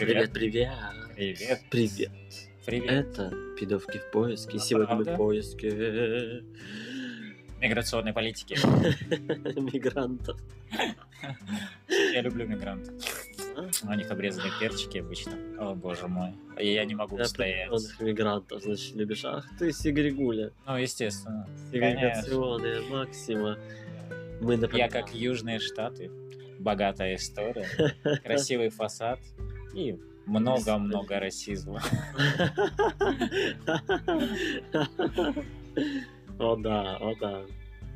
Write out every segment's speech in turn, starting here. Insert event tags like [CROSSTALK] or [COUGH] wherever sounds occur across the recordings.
Привет, привет. Привет. Привет. Привет. Это пидовки в поиске. А Сегодня мы правда? в поиске Миграционной политики. [LAUGHS] мигрантов. [LAUGHS] Я люблю мигрантов. У них обрезанные перчики обычно. О, боже мой. Я не могу устоять. Мигрантов, значит, любишь. Ах ты, Сигригуля. Ну, естественно. Сегрегационная Максима. Мы Я как Южные Штаты. Богатая история. [LAUGHS] Красивый фасад. И много-много расизма. [LAUGHS] О да, о да.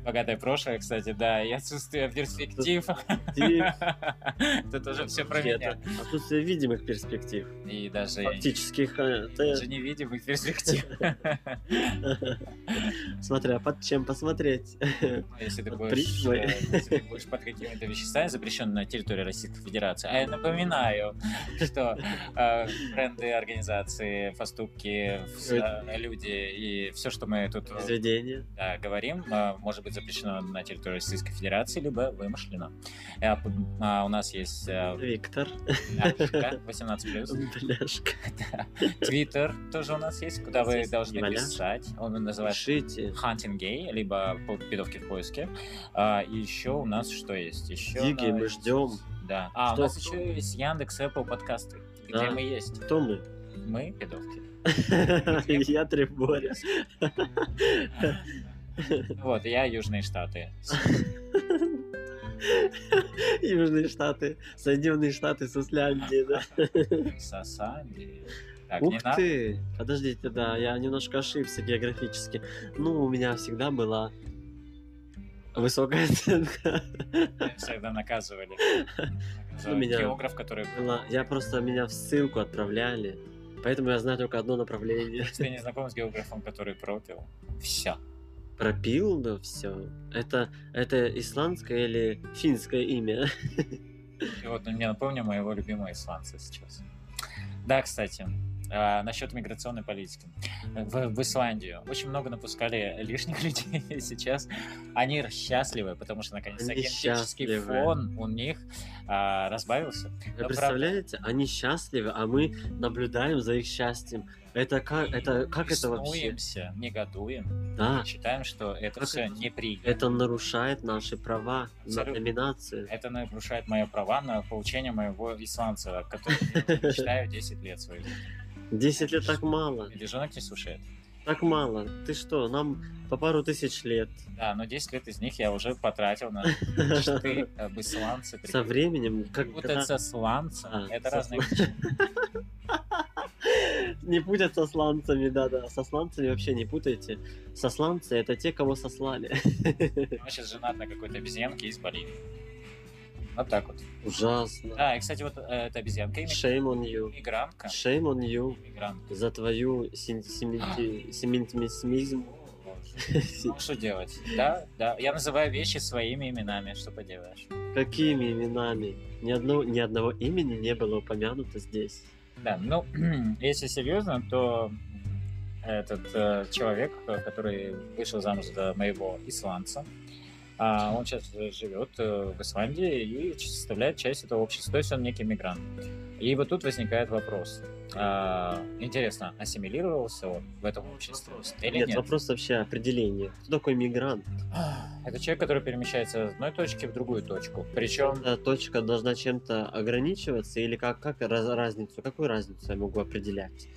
Богатое прошлое, кстати, да, и отсутствие перспектив. [LAUGHS] Это тоже все про меня. Отсутствие видимых перспектив. И даже Фактических. э, даже невидимых перспектив. [LAUGHS] Смотря под чем посмотреть. Ну, Если ты Под будешь, призмой. э, если ты будешь под какими-то веществами, запрещенными на территории Российской Федерации. А я напоминаю, что э, бренды, организации, поступки, люди и все, что мы тут Заведение. да, говорим, может быть запрещено на территории Российской Федерации, либо вымышлено. Э, а, У нас есть э, Виктор. Ашка, 18+, Бляшка. Твиттер тоже у нас есть, куда вы Здесь должны не валяш. писать. Он называется. Hunting Gay, либо пидовки в поиске. А, и еще у нас что есть? Еще у Дикий, мы ждем. Да. А, Что? у нас еще есть Яндекс, Apple подкасты, где Да. мы есть. Кто мы? Мы пидовки. [LAUGHS] Я Триборя. [LAUGHS] [LAUGHS] Вот, я Южные Штаты. Южные Штаты. Соединенные Штаты с Исляндией, да? [LAUGHS] Так, Ух надо. ты! Подождите, да, я немножко ошибся географически. Ну, у меня всегда была высокая оценка. Всегда наказывали. [LAUGHS] Наказывал меня- Географ, который... Была- Я просто меня в ссылку отправляли, поэтому я знаю только одно направление. Если ты не знаком с географом, который пропил, все. Пропил, да, все. Это, это исландское или финское имя? [LAUGHS] И вот мне напомню моего любимого исландца сейчас. Да, кстати, а, насчет миграционной политики. В, в Исландию очень много напускали лишних [LAUGHS] людей сейчас. Они счастливы, потому что наконец-то генетический фон у них а, разбавился. Вы Да, представляете, они счастливы, а мы наблюдаем за их счастьем. Это как это, как это вообще? Негодуем. Да, Считаем, что это Как все это? неприемлемо. это нарушает наши права на Абсолютно. номинацию. Это нарушает мои права на получение моего исландца, который я [LAUGHS] читаю 10 лет своих. 10 лет так мало. Медвежонок не слушает. Так мало. Ты что, нам по пару тысяч лет. Да, но 10 лет из них я уже потратил на ты [LAUGHS] об исландце. Со временем, как Путаться с ланцем, А, это разные вещи. [LAUGHS] Не путаться со сланцами, да-да. Со сланцами вообще не путайте. Сосланцы — это те, кого сослали. Он сейчас женат на какой-то обезьянке из Боливии. Вот так вот. Ужасно. Да, и, кстати, вот э, эта обезьянка Shame on you. иммигрантка. Shame on you Иммигрантка. за твою сементимизм. Ну, что делать? Да, да. Я называю вещи своими именами, что поделаешь. Какими именами? Ни, одного, ни одного имени не было упомянуто здесь. Да, ну, [CLEARS THROAT] если серьезно, то этот э, человек, который вышел замуж за моего исландца, а, он сейчас живет э, в Исландии и составляет часть этого общества, то есть он некий мигрант. И вот тут возникает вопрос. А, интересно, ассимилировался он в этом обществе или нет, нет? вопрос вообще определения. Кто такой мигрант? Это человек, который перемещается с одной точки в другую точку. Причем Эта точка должна чем-то ограничиваться или как, как раз- разницу? Какую разницу я могу определять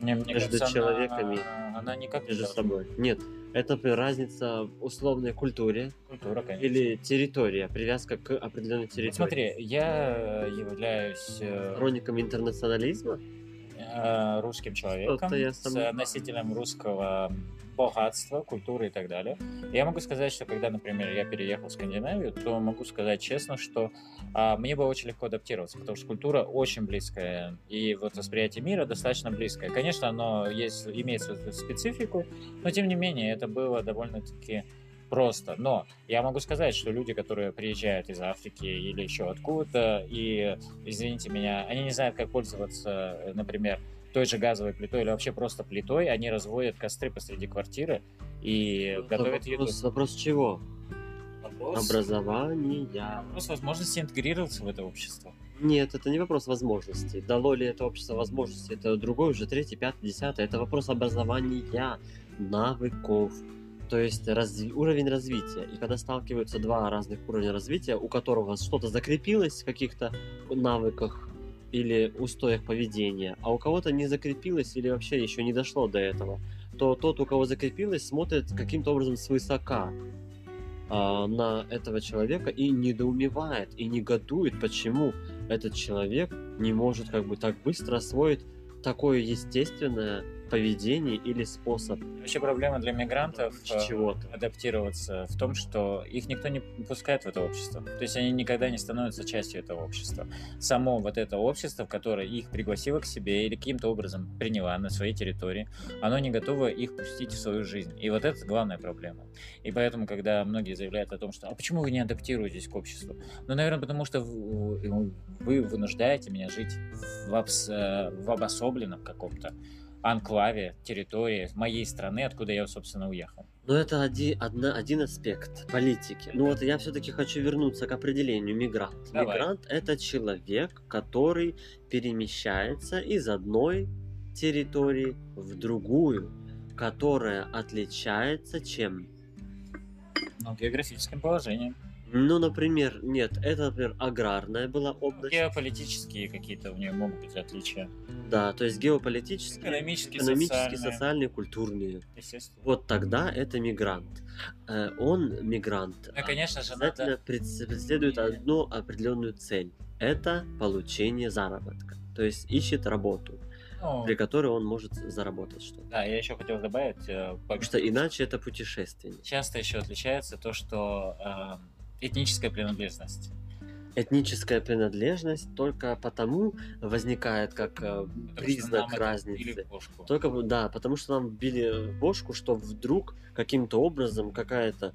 мне, мне между кажется, человеками она, она никак не между должна собой? Нет, это разница условной культуре Культура, конечно. или территория, привязка к определенной территории. Смотри, я являюсь э, Сторонником интернационализма? э, русским человеком, я с сомневаюсь. носителем русского богатства, культуры и так далее. Я могу сказать, что когда, например, я переехал в Скандинавию, то могу сказать честно, что а, мне было очень легко адаптироваться, потому что культура очень близкая, и вот восприятие мира достаточно близкое. Конечно, оно есть, имеет свою специфику, но тем не менее это было довольно-таки просто. Но я могу сказать, что люди, которые приезжают из Африки или еще откуда-то, и, извините меня, они не знают, как пользоваться, например, той же газовой плитой или вообще просто плитой, они разводят костры посреди квартиры и Это готовят еду. вопрос, вопрос чего? Вопрос, Образования. вопрос возможности интегрироваться в это общество. Нет, это не вопрос возможностей. Дало ли это общество возможности, это другой уже, третий, пятый, десятый. Это вопрос образования, навыков, то есть разви- уровень развития. И когда сталкиваются два разных уровня развития, у которого что-то закрепилось в каких-то навыках или устоях поведения, а у кого-то не закрепилось или вообще еще не дошло до этого, то тот, у кого закрепилось, смотрит каким-то образом свысока а, на этого человека и недоумевает, и негодует, почему этот человек не может как бы так быстро освоить такое естественное поведение или способ Вообще проблема для мигрантов э, чего-то. адаптироваться в том, что их никто не пускает в это общество. То есть они никогда не становятся частью этого общества. Само вот это общество, которое их пригласило к себе или каким-то образом приняла на своей территории, оно не готово их пустить в свою жизнь. И вот это главная проблема. И поэтому, когда многие заявляют о том, что «А почему вы не адаптируетесь к обществу?» Ну, наверное, потому что вы, вы вынуждаете меня жить в, обс, э, в обособленном каком-то анклаве, территории моей страны, откуда я, собственно, уехал. Но это один, одна, один аспект политики. Ну вот я все-таки хочу вернуться к определению мигрант. Давай. Мигрант это человек, который перемещается из одной территории в другую, которая отличается чем? Ну, географическим положением. Ну, например, нет, это, например, аграрная была область. Геополитические какие-то у нее могут быть отличия. Да, то есть геополитические, Экономические, экономические, социальные. социальные, культурные. Естественно. Вот тогда это мигрант. Э, Он мигрант. Ну, конечно же, обязательно надо- преследует одну определенную цель. Это получение заработка. То есть ищет работу, Ну, при которой он может заработать что-то. да, я еще хотел добавить, э, Потому что иначе это путешественник. часто еще отличается то, что э, этническая принадлежность. Этническая принадлежность только потому возникает как э, Потому признак разницы. Только, да, потому что нам вбили в бошку, что вдруг каким-то образом какая-то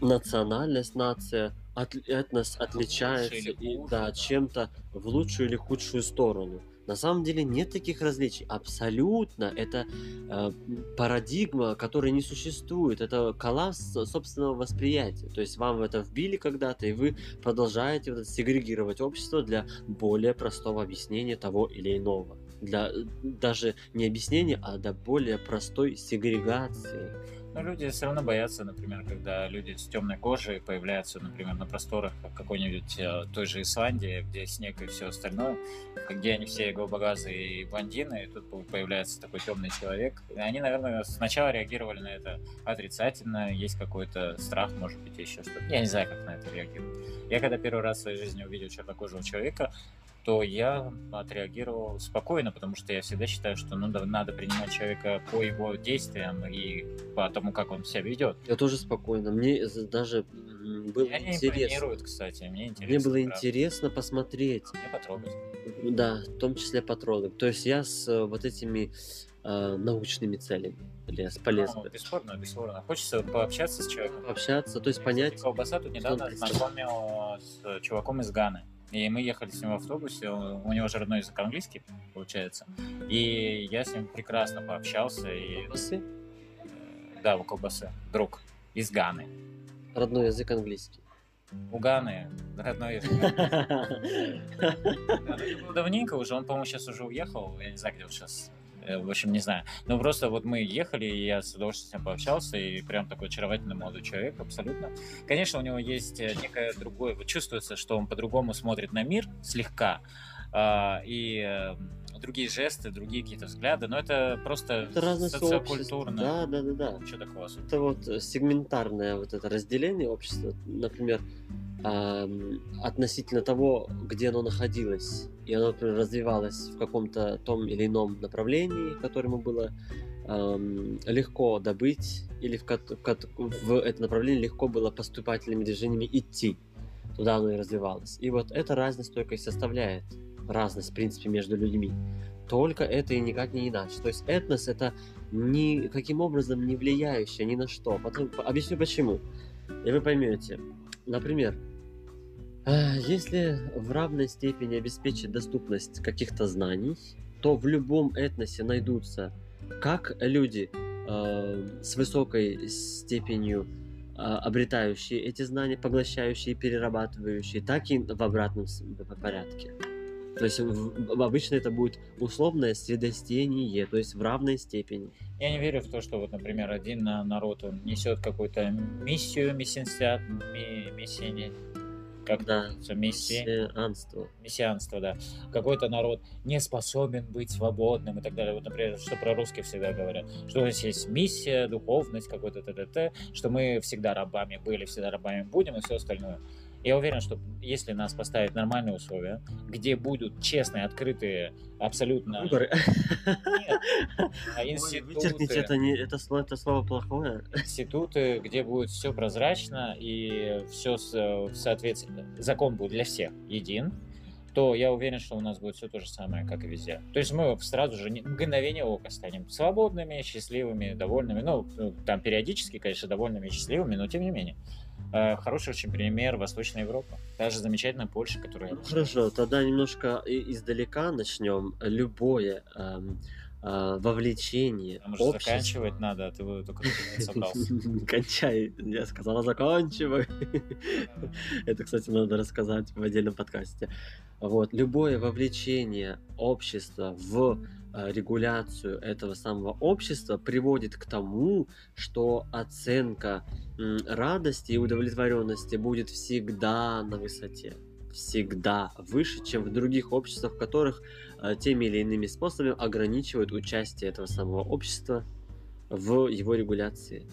национальность, нация, от, этнос отличается и, да. чем-то в лучшую или худшую сторону. На самом деле нет таких различий. Абсолютно. Это э, парадигма, которая не существует. Это коллапс собственного восприятия. То есть вам это вбили когда-то, и вы продолжаете вот сегрегировать общество для более простого объяснения того или иного. Для э, даже не объяснения, а до более простой сегрегации. Но люди все равно боятся, например, когда люди с темной кожей появляются, например, на просторах какой-нибудь э, той же Исландии, где снег и все остальное, где они все голубоглазые и блондины, и тут по- появляется такой темный человек. И они, наверное, сначала реагировали на это отрицательно, есть какой-то страх, может быть, еще что-то. Я не знаю, как на это реагировать. Я когда первый раз в своей жизни увидел чернокожего человека, то я отреагировал спокойно, потому что я всегда считаю, что ну, надо принимать человека по его действиям и по тому, как он себя ведет. Я тоже спокойно. Мне даже было Меня интересно. кстати, мне интересно. Мне было правда. интересно посмотреть. Мне потрогать. Да, в том числе патроны. То есть я с э, вот этими э, научными целями лез, полез. Ну, бесспорно, бесспорно. Хочется пообщаться с человеком. Общаться, то есть Кстати, понять. Колбаса тут недавно знакомил с чуваком из Ганы. И мы ехали с ним в автобусе, у него же родной язык английский, получается. И я с ним прекрасно пообщался. И, Колбасы, э, да, у колбасы. Друг из Ганы. Родной язык английский. У Ганы родной язык. [LAUGHS] Давненько уже, он, по-моему, сейчас уже уехал, я не знаю, где он сейчас. В общем, не знаю. Но просто вот мы ехали, и я с удовольствием с ним пообщался, и прям такой очаровательный молодой человек, абсолютно. Конечно, у него есть э, некое другое, вот чувствуется, что он по-другому смотрит на мир слегка, а, и э, другие жесты, другие какие-то взгляды, но это просто Это социокультурно. Да, да, да, да. Что такого? Это вот э, сегментарное вот это разделение общества, например, относительно того, где оно находилось, и оно, например, развивалось в каком-то том или ином направлении, которому было ам, легко добыть, или в, в в это направление легко было поступательными движениями идти. Туда оно и развивалось. И вот эта разность только и составляет разность, в принципе, между людьми. Только это и никак не иначе. То есть этнос это никаким образом не влияющее ни на что. Потом, объясню почему. И вы поймете. Например, а, если в равной степени обеспечить доступность каких-то знаний, то в любом этносе найдутся как люди э, с высокой степенью а, обретающие эти знания, поглощающие, перерабатывающие, так и в обратном порядке. То есть в, обычно это будет условное средостение, то есть в равной степени. Я не верю в то, что вот, например, один народ он несет какую-то миссию, мессианство, миссия, как да, миссии, мессианство. Мессианство, да. Какой-то народ не способен быть свободным и так далее. Вот, например, что про русских всегда говорят, что у нас есть миссия, духовность, какой-то т.т.т., что мы всегда рабами были, всегда рабами будем и все остальное. Я уверен, что если нас поставить нормальные условия, где будут честные, открытые, абсолютно... Выборы. Нет. А институты... Вычеркните, это, не, это, слово, это слово плохое. Институты, где будет все прозрачно и все соответственно, закон будет для всех един, то я уверен, что у нас будет все то же самое, как и везде. То есть мы сразу же мгновение ока станем свободными, счастливыми, довольными. Ну, там периодически, конечно, довольными и счастливыми, но тем не менее. Э, хороший очень пример Восточная Европа. Даже замечательная Польша, которая... Ну, хорошо, тогда немножко издалека начнем. Любое эм, э, вовлечение Потому что общества... заканчивать надо, а ты только собрался. [LAUGHS] Кончай, я сказала заканчивай. Это, кстати, надо рассказать в отдельном подкасте. Вот, любое вовлечение общества в регуляцию этого самого общества приводит к тому, что оценка радости и удовлетворенности будет всегда на высоте всегда выше, чем в других обществах, в которых э, теми или иными способами ограничивают участие этого самого общества в его регуляции.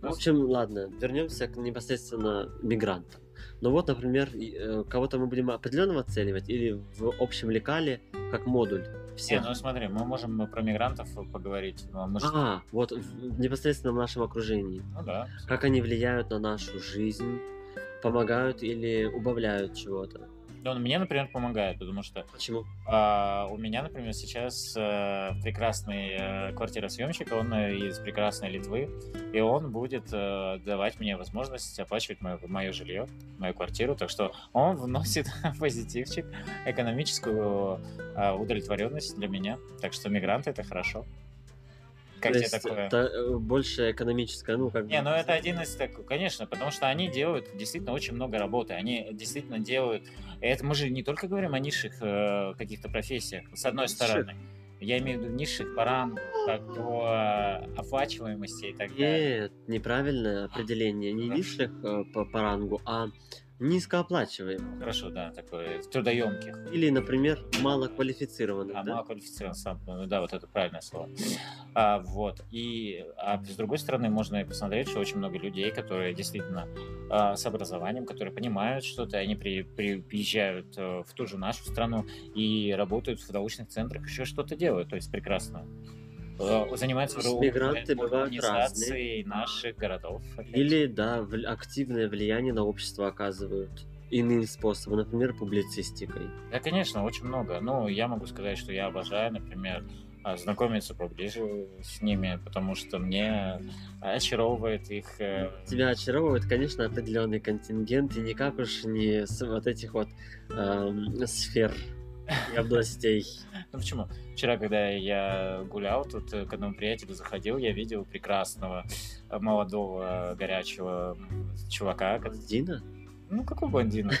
В общем, ладно, вернемся к непосредственно мигрантам. Ну вот, например, э, кого-то мы будем определенного оценивать или в общем лекале как модуль всех. Не, ну смотри, мы можем про мигрантов поговорить. Но мы а, вот в, непосредственно в нашем окружении. Ну да. Как они влияют на нашу жизнь, помогают или убавляют чего-то. Он мне, например, помогает, потому что... Почему? А, у меня, например, сейчас а, прекрасный а, квартиросъемщик, он э, из прекрасной Литвы, и он будет а, давать мне возможность оплачивать мое, мое жилье, мою квартиру, так что он вносит [LAUGHS] позитивчик, экономическую а, удовлетворенность для меня, так что мигранты — это хорошо. Как То тебе такое? Это больше экономическое, ну как Не, ну это один из таких, конечно, потому что они делают действительно очень много работы. Они действительно делают. Это мы же не только говорим о низших э, каких-то профессиях, с одной низших. стороны. Я имею в виду низших по рангу, как по оплачиваемости и так далее. Нет, неправильное определение. Не низших э, по, по рангу, а низкооплачиваемых. Хорошо, да, такое трудоемких. Или, например, малоквалифицированных. А, да? малоквалифицированных, ну да, вот это правильное слово. А, вот. И а с другой стороны, можно посмотреть, что очень много людей, которые действительно а, с образованием, которые понимают что-то, они при, при, приезжают а, в ту же нашу страну и работают в научных центрах, еще что-то делают, то есть прекрасно. Э, занимаются мигранты бывают разные. наших городов. Или, да, активное влияние на общество оказывают иным способом, например, публицистикой. Да, конечно, очень много. Ну, я могу сказать, что я обожаю, например, а, знакомиться поближе с ними, потому что мне очаровывает их... Э, Тебя очаровывает, конечно, определенный контингент, и никак уж не с вот этих вот эм, сфер [LAUGHS] и областей. Ну почему? Вчера, когда я гулял, тут э, к одному приятелю заходил, я видел прекрасного э, молодого горячего чувака. Блондина? Ну, какой блондина?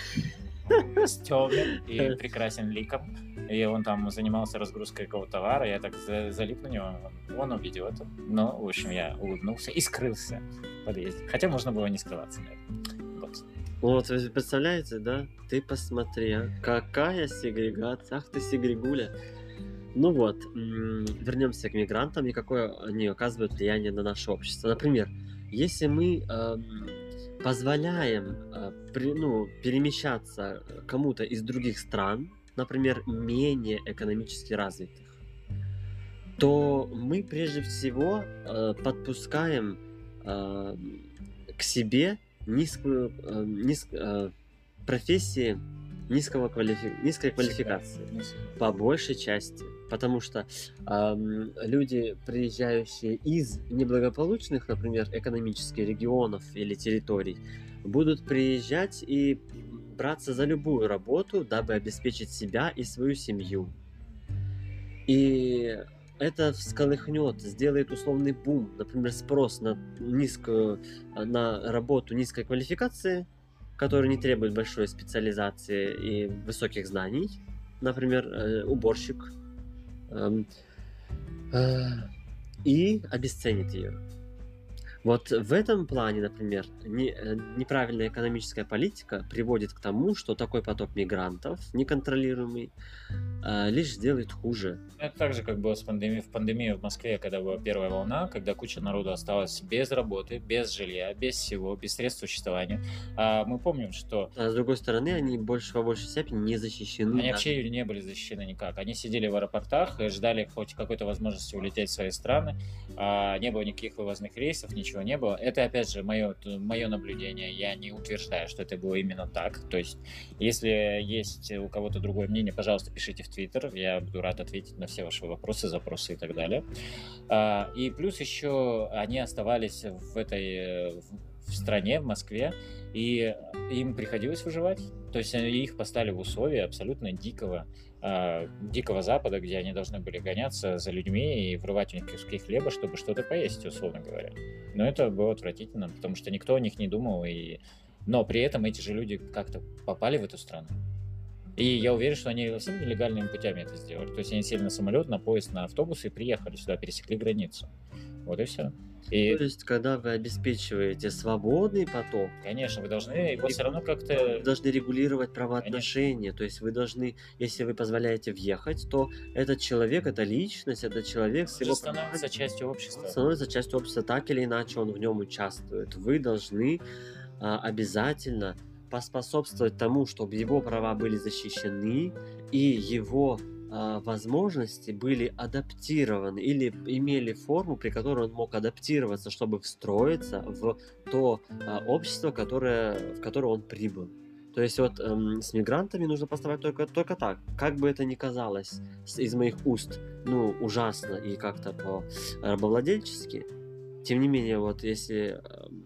[LAUGHS] С темным и прекрасным ликом. И он там занимался разгрузкой какого-то товара, я так залип на него, он увидел это. Но, в общем, я улыбнулся и скрылся в подъезде. Хотя можно было не скрываться, наверное. Вот, вы представляете, да? Ты посмотри, а? какая сегрегация. Ах ты сегрегуля. Ну вот, вернемся к мигрантам и какое они оказывают влияние на наше общество. Например, если мы э, позволяем э, при, ну, перемещаться кому-то из других стран, например, менее экономически развитых, то мы прежде всего э, подпускаем э, к себе низкую э, низк, э, профессии низкого квалифи... низкой квалификации. По большей части, потому что э, люди, приезжающие из неблагополучных, например, экономических регионов или территорий, будут приезжать и браться за любую работу, дабы обеспечить себя и свою семью. И это всколыхнет, сделает условный бум, например, спрос на низкую, а, на работу низкой квалификации, которая не требует большой специализации и высоких знаний, например, э, уборщик, эм, э, и обесценит ее. Вот в этом плане, например, не, э, неправильная экономическая политика приводит к тому, что такой поток мигрантов, неконтролируемый, э, лишь сделает хуже. Это так же, как было с пандемией, в пандемии в Москве, когда была первая волна, когда куча народу осталась без работы, без жилья, без всего, без средств существования. А мы помним, что... А с другой стороны, они больше по большей степени не защищены. Они вообще не были защищены никак. Они сидели в аэропортах и ждали хоть какой-то возможности улететь в свои страны. А, не было никаких вывозных рейсов, ничего ничего не было. Это, опять же, мое, мое наблюдение. Я не утверждаю, что это было именно так. То есть, если есть у кого-то другое мнение, пожалуйста, пишите в Твиттер. Я буду рад ответить на все ваши вопросы, запросы и так далее. А, и плюс еще они оставались в этой в стране, в Москве, и им приходилось выживать. То есть их поставили в условия абсолютно дикого э, Дикого Запада, где они должны были гоняться за людьми и врывать у них куски хлеба, чтобы что-то поесть, условно говоря. Но это было отвратительно, потому что никто о них не думал, и... но при этом эти же люди как-то попали в эту страну. И я уверен, что они абсолютно легальными путями это сделали. То есть они сели на самолет, на поезд, на автобус и приехали сюда, пересекли границу. Вот и все. И... То есть, когда вы обеспечиваете свободный поток, конечно, вы должны его все равно как-то... Вы должны регулировать правоотношения. Конечно. То есть вы должны, если вы позволяете въехать, то этот человек, это личность, это человек с его... становится частью общества. Он становится частью общества, так или иначе он в нем участвует. Вы должны а, обязательно поспособствовать тому, чтобы его права были защищены и его а, возможности были адаптированы или имели форму, при которой он мог адаптироваться, чтобы встроиться в то а, общество, которое, в которое он прибыл. То есть вот эм, с мигрантами нужно поставить только, только так. Как бы это ни казалось с, из моих уст, ну, ужасно и как-то по рабовладельчески, тем не менее, вот если эм,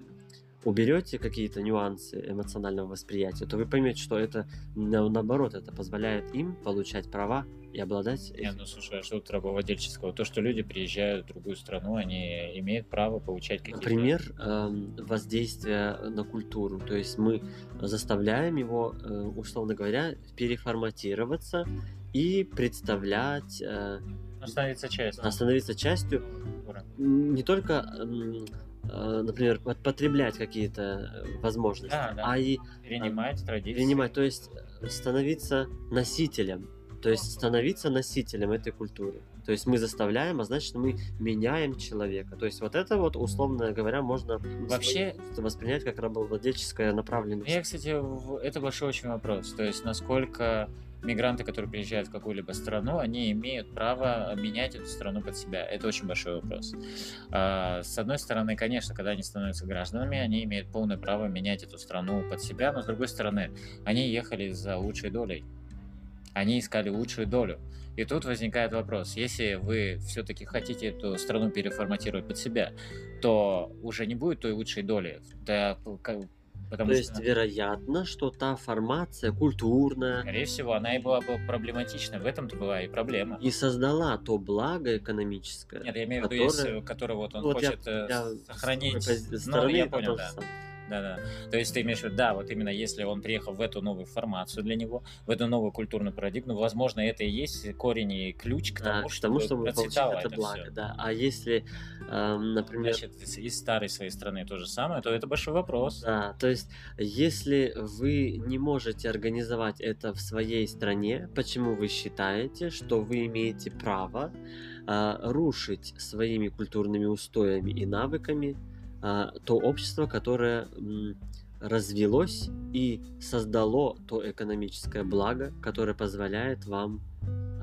уберете какие-то нюансы эмоционального восприятия, то вы поймете, что это наоборот, это позволяет им получать права и обладать... Не, ну слушай, а что тут рабовладельческого? То, что люди приезжают в другую страну, они имеют право получать какие-то... Например, эм, воздействие на культуру. То есть мы заставляем его, э, условно говоря, переформатироваться и представлять... Э, становиться частью. Становиться частью не только э, например, потреблять какие-то возможности, да, да. а и перенимать традиции. Перенимать, то есть становиться носителем то есть становиться носителем этой культуры. То есть мы заставляем, а значит мы меняем человека. То есть вот это вот, условно говоря, можно вообще воспринять как рабовладельческая направленность. Я, кстати, это большой очень вопрос. То есть насколько мигранты, которые приезжают в какую-либо страну, они имеют право менять эту страну под себя. Это очень большой вопрос. А, с одной стороны, конечно, когда они становятся гражданами, они имеют полное право менять эту страну под себя, но с другой стороны, они ехали за лучшей долей. Они искали лучшую долю. И тут возникает вопрос, если вы все-таки хотите эту страну переформатировать под себя, то уже не будет той лучшей доли. Потому То есть, вероятно, что та формация культурная... Скорее всего, она и была бы проблематична. В этом-то была и проблема. И создала то благо экономическое. Нет, я имею в виду, которое... которое вот он вот хочет я, я сохранить. Ну, я понял, да. Сам. Да-да. То есть ты имеешь в виду, да, вот именно если он приехал в эту новую формацию для него, в эту новую культурную парадигму, возможно, это и есть корень и ключ к тому, да, чтобы, тому, чтобы процветало это, это благо, все. да. А если, эм, например... Значит, из старой своей страны то же самое, то это большой вопрос. Да, то есть если вы не можете организовать это в своей стране, почему вы считаете, что вы имеете право э, рушить своими культурными устоями и навыками то общество, которое развелось и создало то экономическое благо, которое позволяет вам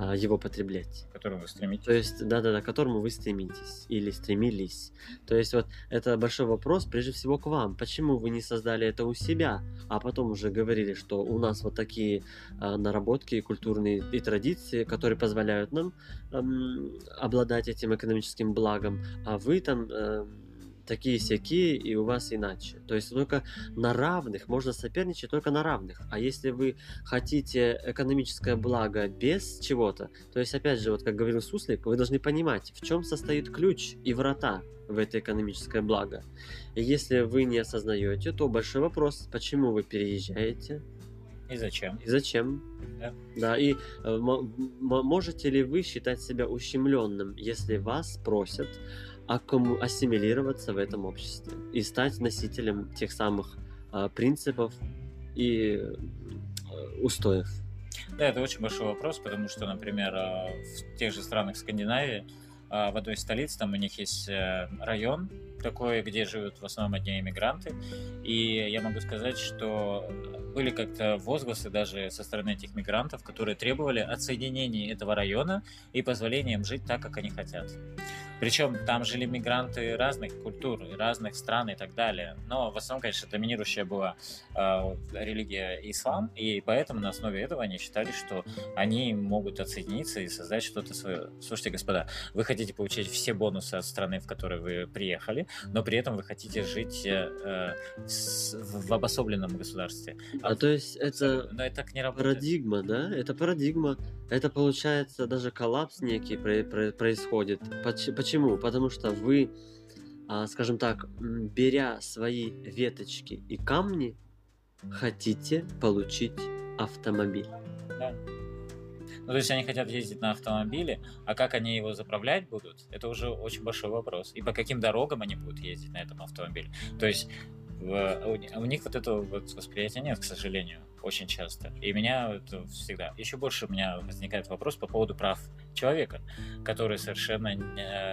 а, его потреблять. К которому вы стремитесь. То есть, да-да-да, к которому вы стремитесь или стремились. То есть, вот это большой вопрос, прежде всего, к вам. Почему вы не создали это у себя, а потом уже говорили, что у нас вот такие а, наработки культурные и традиции, которые позволяют нам эм, обладать этим экономическим благом, а вы там... Эм, такие сякие, и у вас иначе. То есть только на равных, можно соперничать только на равных. А если вы хотите экономическое благо без чего-то, то есть, опять же, вот как говорил Суслик, вы должны понимать, в чем состоит ключ и врата в это экономическое благо. И если вы не осознаете, то большой вопрос, почему вы переезжаете, и зачем? И зачем? Да. Да, и э, можете ли вы считать себя ущемленным, если вас просят аккуму- ассимилироваться в этом обществе и стать носителем тех самых э, принципов и э, устоев? Да, это очень большой вопрос, потому что, например, э, в тех же странах Скандинавии, э, в одной из столиц, там у них есть э, район такой, где живут в основном одни иммигранты, и я могу сказать, что были как-то возгласы даже со стороны этих мигрантов, которые требовали отсоединения этого района и позволения им жить так, как они хотят. Причем там жили мигранты разных культур, разных стран и так далее. Но в основном, конечно, доминирующая была э, религия ислам, и поэтому на основе этого они считали, что они могут отсоединиться и создать что-то свое. Слушайте, господа, вы хотите получить все бонусы от страны, в которой вы приехали, но при этом вы хотите жить э, с, в обособленном государстве. А, а то есть это, но это так не работает. парадигма, да? Это парадигма. Это получается даже коллапс некий происходит. Почему? Потому что вы, а, скажем так, беря свои веточки и камни, хотите получить автомобиль. Да. Ну, то есть они хотят ездить на автомобиле, а как они его заправлять будут, это уже очень большой вопрос. И по каким дорогам они будут ездить на этом автомобиле. То есть у них вот этого вот восприятия нет, к сожалению очень часто. И меня это всегда... Еще больше у меня возникает вопрос по поводу прав человека, которые совершенно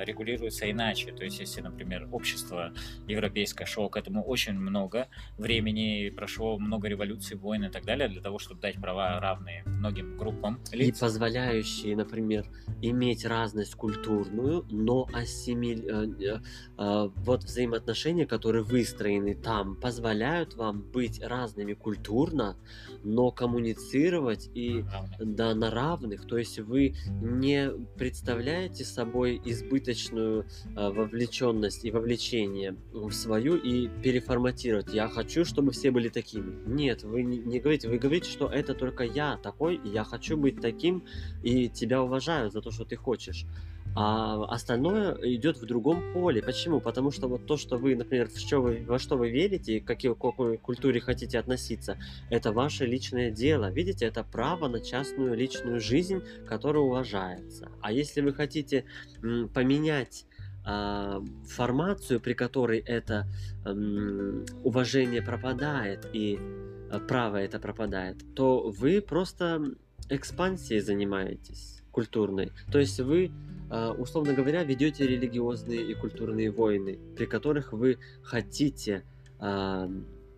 регулируются иначе. То есть, если, например, общество европейское шло к этому очень много времени, прошло много революций, войн и так далее, для того, чтобы дать права равные многим группам лиц. И позволяющие, например, иметь разность культурную, но ассимиль... Э, э, э, вот взаимоотношения, которые выстроены там, позволяют вам быть разными культурно, но коммуницировать и да, на равных. То есть вы не представляете собой избыточную э, вовлеченность и вовлечение в свою и переформатировать. Я хочу, чтобы все были такими. Нет, вы не, не говорите, вы говорите, что это только я такой, и я хочу быть таким, и тебя уважаю за то, что ты хочешь а остальное идет в другом поле. Почему? Потому что вот то, что вы, например, в что вы, во что вы верите, к какой, культуре хотите относиться, это ваше личное дело. Видите, это право на частную личную жизнь, которая уважается. А если вы хотите м, поменять э, формацию, при которой это э, уважение пропадает и э, право это пропадает, то вы просто экспансией занимаетесь культурной. То есть вы а, условно говоря, ведете религиозные и культурные войны, при которых вы хотите, а,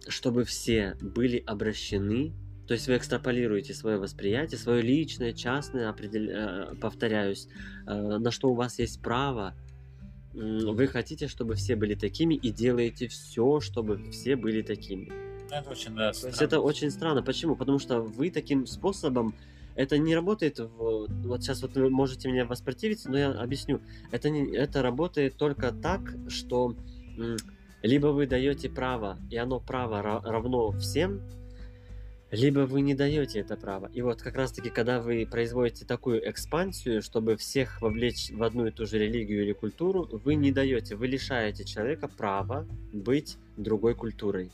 чтобы все были обращены, то есть вы экстраполируете свое восприятие, свое личное, частное, определ... А, повторяюсь, на что у вас есть право, вы хотите, чтобы все были такими и делаете все, чтобы все были такими. Это очень, да, То есть это очень странно. Почему? Потому что вы таким способом это не работает в... Вот сейчас вот вы можете меня воспротивиться, но я объясню. Это, не... это работает только так, что либо вы даете право, и оно право равно всем, либо вы не даете это право. И вот как раз-таки, когда вы производите такую экспансию, чтобы всех вовлечь в одну и ту же религию или культуру, вы не даете, вы лишаете человека права быть другой культурой.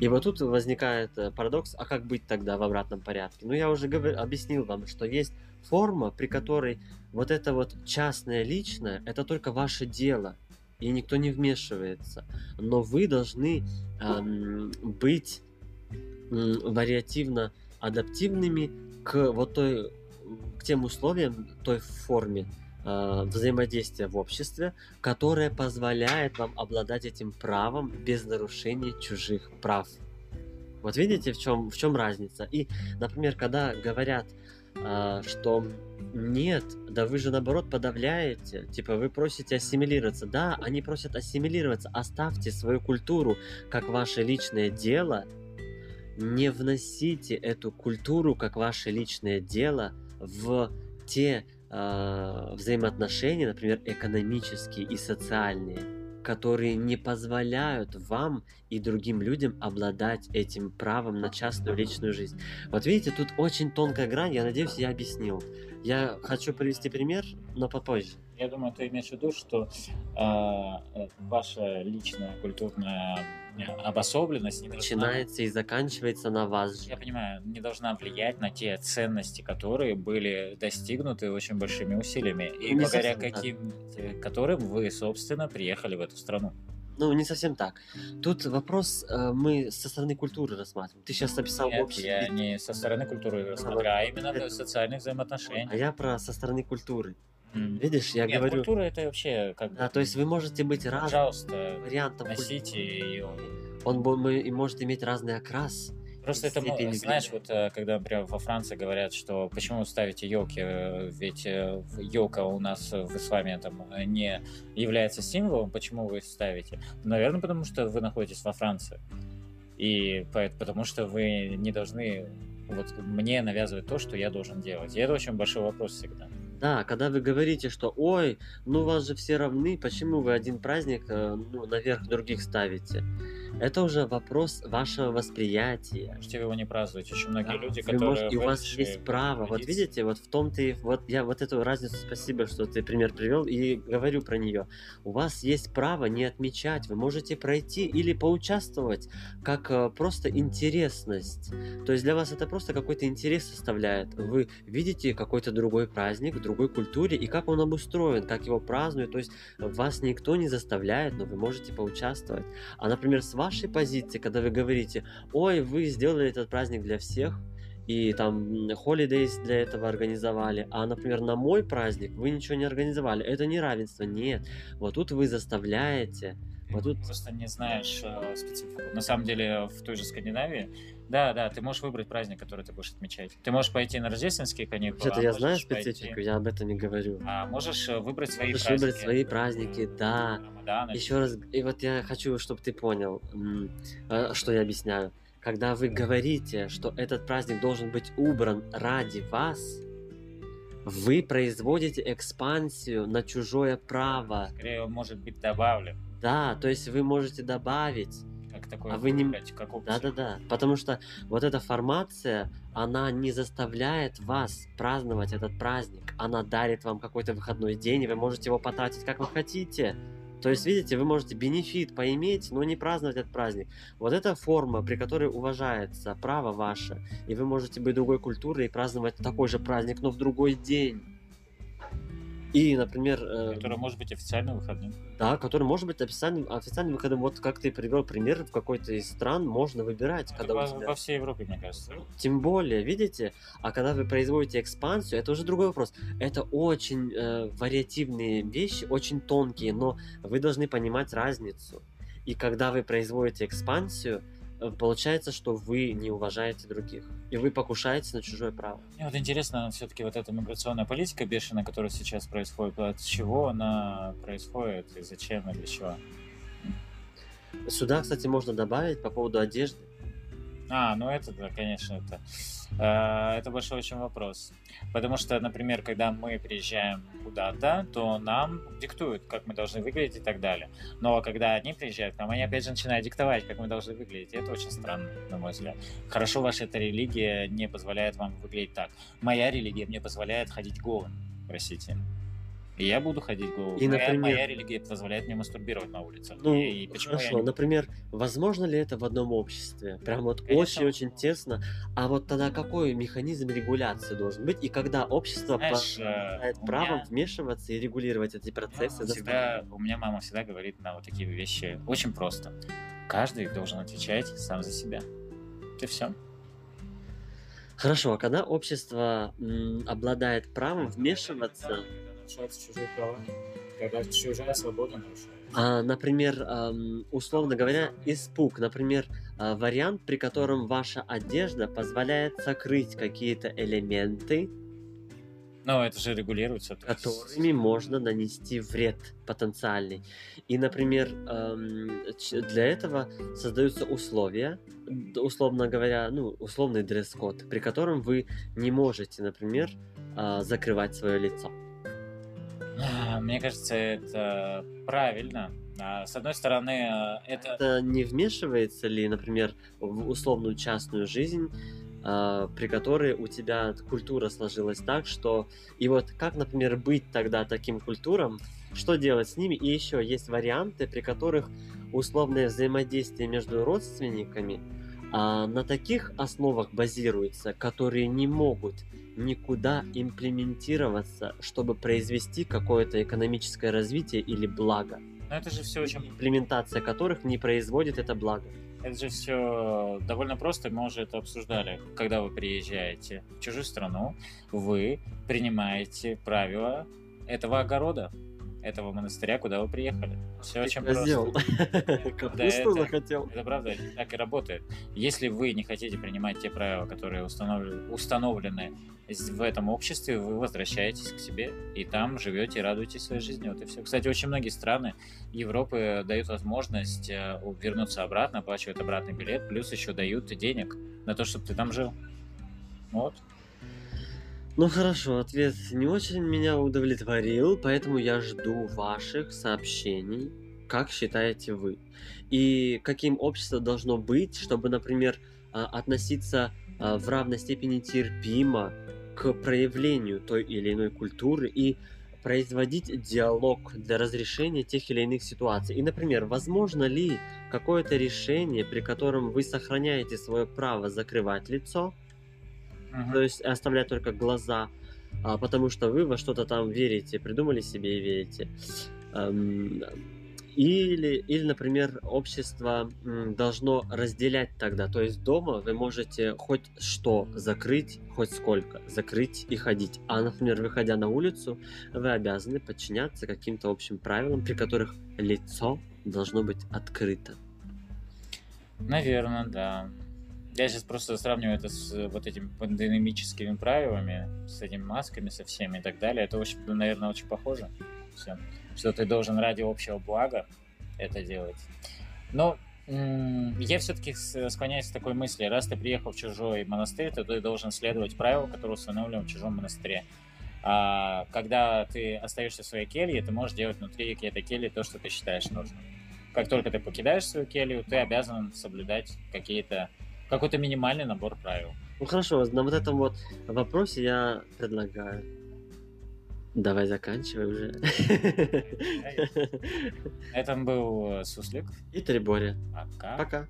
И вот тут возникает э, парадокс, а как быть тогда в обратном порядке? Ну, я уже говор... объяснил вам, что есть форма, при которой вот это вот частное, личное, это только ваше дело, и никто не вмешивается. Но вы должны эм, быть эм, вариативно адаптивными к вот той, к тем условиям, той форме, взаимодействия в обществе, которое позволяет вам обладать этим правом без нарушения чужих прав. Вот видите, в чем, в чем разница? И, например, когда говорят, э, что нет, да вы же наоборот подавляете, типа вы просите ассимилироваться. Да, они просят ассимилироваться, оставьте свою культуру как ваше личное дело, не вносите эту культуру как ваше личное дело в те э, взаимоотношения, например, экономические и социальные. которые не позволяют вам и другим людям обладать этим правом на частную личную жизнь. Вот видите, тут очень тонкая грань, я надеюсь, я объяснил. Я хочу привести пример, но попозже. Я думаю, ты имеешь в виду, что э, ваша личная культурная обособленность не начинается должна... и заканчивается на вас же. Я понимаю, не должна влиять на те ценности, которые были достигнуты очень большими усилиями, и не благодаря каким, так. которым вы, собственно, приехали в эту страну. Ну, не совсем так. Тут вопрос э, мы со стороны культуры рассматриваем. Ты сейчас описал Нет, общий... я не со стороны культуры рассматриваю, а именно это... социальных взаимоотношений. А я про со стороны культуры. Видишь, я Нет, говорю... культура это вообще как Да, то есть вы можете быть разным Пожалуйста, вариантом носите ее. Он мы, и может иметь разный окрас. Просто это, знаешь, вот э, когда, например, во Франции говорят, что почему вы ставите елки, э, ведь елка у нас в исламе там не является символом, почему вы ставите? Наверное, потому что вы находитесь во Франции. И потому что вы не должны вот мне навязывать то, что я должен делать. И это очень большой вопрос всегда. Да, когда вы говорите, что ой, ну вас же все равны, почему вы один праздник э, ну, наверх других ставите? Это уже вопрос вашего восприятия. Можете вы его не празднуете. Очень многие да, люди, которые... Можете, и у вас есть право. Вот видите, вот в том ты... Вот я вот эту разницу, спасибо, что ты пример привел, и говорю про нее. У вас есть право не отмечать. Вы можете пройти или поучаствовать, как э, просто интересность. То есть для вас это просто какой-то интерес составляет. Вы видите какой-то другой праздник другой культуре, и как он обустроен, как его празднуют. То есть вас никто не заставляет, но вы можете поучаствовать. А, например, с вашей позиции, когда вы говорите, ой, вы сделали этот праздник для всех, и там holidays для этого организовали, а, например, на мой праздник вы ничего не организовали. Это не равенство, нет. Вот тут вы заставляете. Вот тут... Просто не знаешь э, специфику. На самом деле в той же Скандинавии да, да, ты можешь выбрать праздник, который ты будешь отмечать. Ты можешь пойти на рождественские каникулы. Что-то а я знаю специфику, пойти... я об этом не говорю. А можешь э, выбрать свои можешь праздники. выбрать свои праздники, да. Рамадан, Еще раз, и вот я хочу, чтобы ты понял, э, что я объясняю. Когда вы говорите, что этот праздник должен быть убран ради вас, вы производите экспансию на чужое право. Скорее, он может быть добавлен. Да, то есть вы можете добавить как такое а вы не... как Да-да-да, потому что вот эта формация, она не заставляет вас праздновать этот праздник, она дарит вам какой-то выходной день, и вы можете его потратить как вы хотите. То есть, видите, вы можете бенефит поиметь, но не праздновать этот праздник. Вот эта форма, при которой уважается право ваше, и вы можете быть другой культурой и праздновать такой же праздник, но в другой день. И, например... Э, который может быть официальным выходным. Да, который может быть официальным, официальным выходным. Вот как ты привел пример, в какой-то из стран можно выбирать. Ну, когда во, тебя... во всей Европе, мне кажется. Тем более, видите? А когда вы производите экспансию, это уже другой вопрос. Это очень э, вариативные вещи, очень тонкие, но вы должны понимать разницу. И когда вы производите экспансию, получается, что вы не уважаете других, и вы покушаете на чужое право. Мне вот интересно, все-таки вот эта миграционная политика бешеная, которая сейчас происходит, от чего она происходит, и зачем, и для чего? Сюда, кстати, можно добавить по поводу одежды. А, ну это, да, конечно, это, э, это большой очень вопрос. Потому что, например, когда мы приезжаем куда-то, то нам диктуют, как мы должны выглядеть и так далее. Но когда они приезжают к они опять же начинают диктовать, как мы должны выглядеть. И это очень странно, на мой взгляд. Хорошо, ваша эта религия не позволяет вам выглядеть так. Моя религия мне позволяет ходить голым, простите. И я буду ходить голым. И, моя, например... моя религия позволяет мне мастурбировать на улице. Ну, и, и почему хорошо. Не... Например, возможно ли это в одном обществе? Прям вот очень-очень тесно. А вот тогда какой механизм регуляции должен быть? И когда общество Знаешь, имеет э, правом меня... вмешиваться и регулировать эти процессы? Всегда, у меня мама всегда говорит на вот такие вещи очень просто. Каждый должен отвечать сам за себя. Это все. Хорошо, а когда общество м, обладает правом вмешиваться нарушаются чужие права, когда чужая свобода нарушается. А, например, условно говоря, испуг. Например, а, вариант, при котором ваша одежда позволяет сокрыть какие-то элементы, но это же регулируется. Которыми можно нанести вред потенциальный. И, например, для этого создаются условия, условно говоря, ну, условный дресс-код, при котором вы не можете, например, а, закрывать свое лицо. Мне кажется, это правильно, А, с одной стороны, а, это... Это не вмешивается ли, например, в условную частную жизнь, а, при которой у тебя культура сложилась так, что... И вот как, например, быть тогда таким культурам, что делать с ними? И еще есть варианты, при которых условное взаимодействие между родственниками а, на таких основах базируется, которые не могут никуда имплементироваться, чтобы произвести какое-то экономическое развитие или благо. Но это же все очень... Имплементация которых не производит это благо. Это же все довольно просто, мы уже это обсуждали. Когда вы приезжаете в чужую страну, вы принимаете правила этого огорода, этого монастыря, куда вы приехали. Все очень Козел. просто. [LAUGHS] Капусту захотел. Это правда, так и работает. Если вы не хотите принимать те правила, которые установлены, в этом обществе, вы возвращаетесь к себе и там живете и радуетесь своей жизни. Вот и все. Кстати, очень многие страны Европы дают возможность э, вернуться обратно, оплачивают обратный билет, плюс еще дают денег на то, чтобы ты там жил. Вот. Ну хорошо, ответ не очень меня удовлетворил, поэтому я жду ваших сообщений, как считаете вы. И каким общество должно быть, чтобы, например, а, относиться а, в равной степени терпимо к проявлению той или иной культуры и производить диалог для разрешения тех или иных ситуаций. И, например, возможно ли какое-то решение, при котором вы сохраняете свое право закрывать лицо, Мгм. то есть оставлять только глаза, а, потому что вы во что-то там верите, придумали себе и верите. Эм, Или, или, например, общество должно разделять тогда. То есть дома вы можете хоть что закрыть, хоть сколько закрыть и ходить. А, например, выходя на улицу, вы обязаны подчиняться каким-то общим правилам, при которых лицо должно быть открыто. Наверное, да. Я сейчас просто сравниваю это с э, вот этими пандемическими правилами, с этими масками, со всеми и так далее. Это, очень, наверное, очень похоже. Всё. Что ты должен ради общего блага это делать. Но я все-таки склоняюсь к такой мысли. Раз ты приехал в чужой монастырь, то ты должен следовать правилам, которые установлены в чужом монастыре. А когда ты остаешься в своей келье, ты можешь делать внутри этой кельи то, что ты считаешь нужным. Как только ты покидаешь свою келью, ты обязан соблюдать какие-то какой-то минимальный набор правил. Ну хорошо, на вот этом вот вопросе я предлагаю. Давай заканчивай уже. [LAUGHS] Это был э, Суслик. И Триборя. Пока. Пока.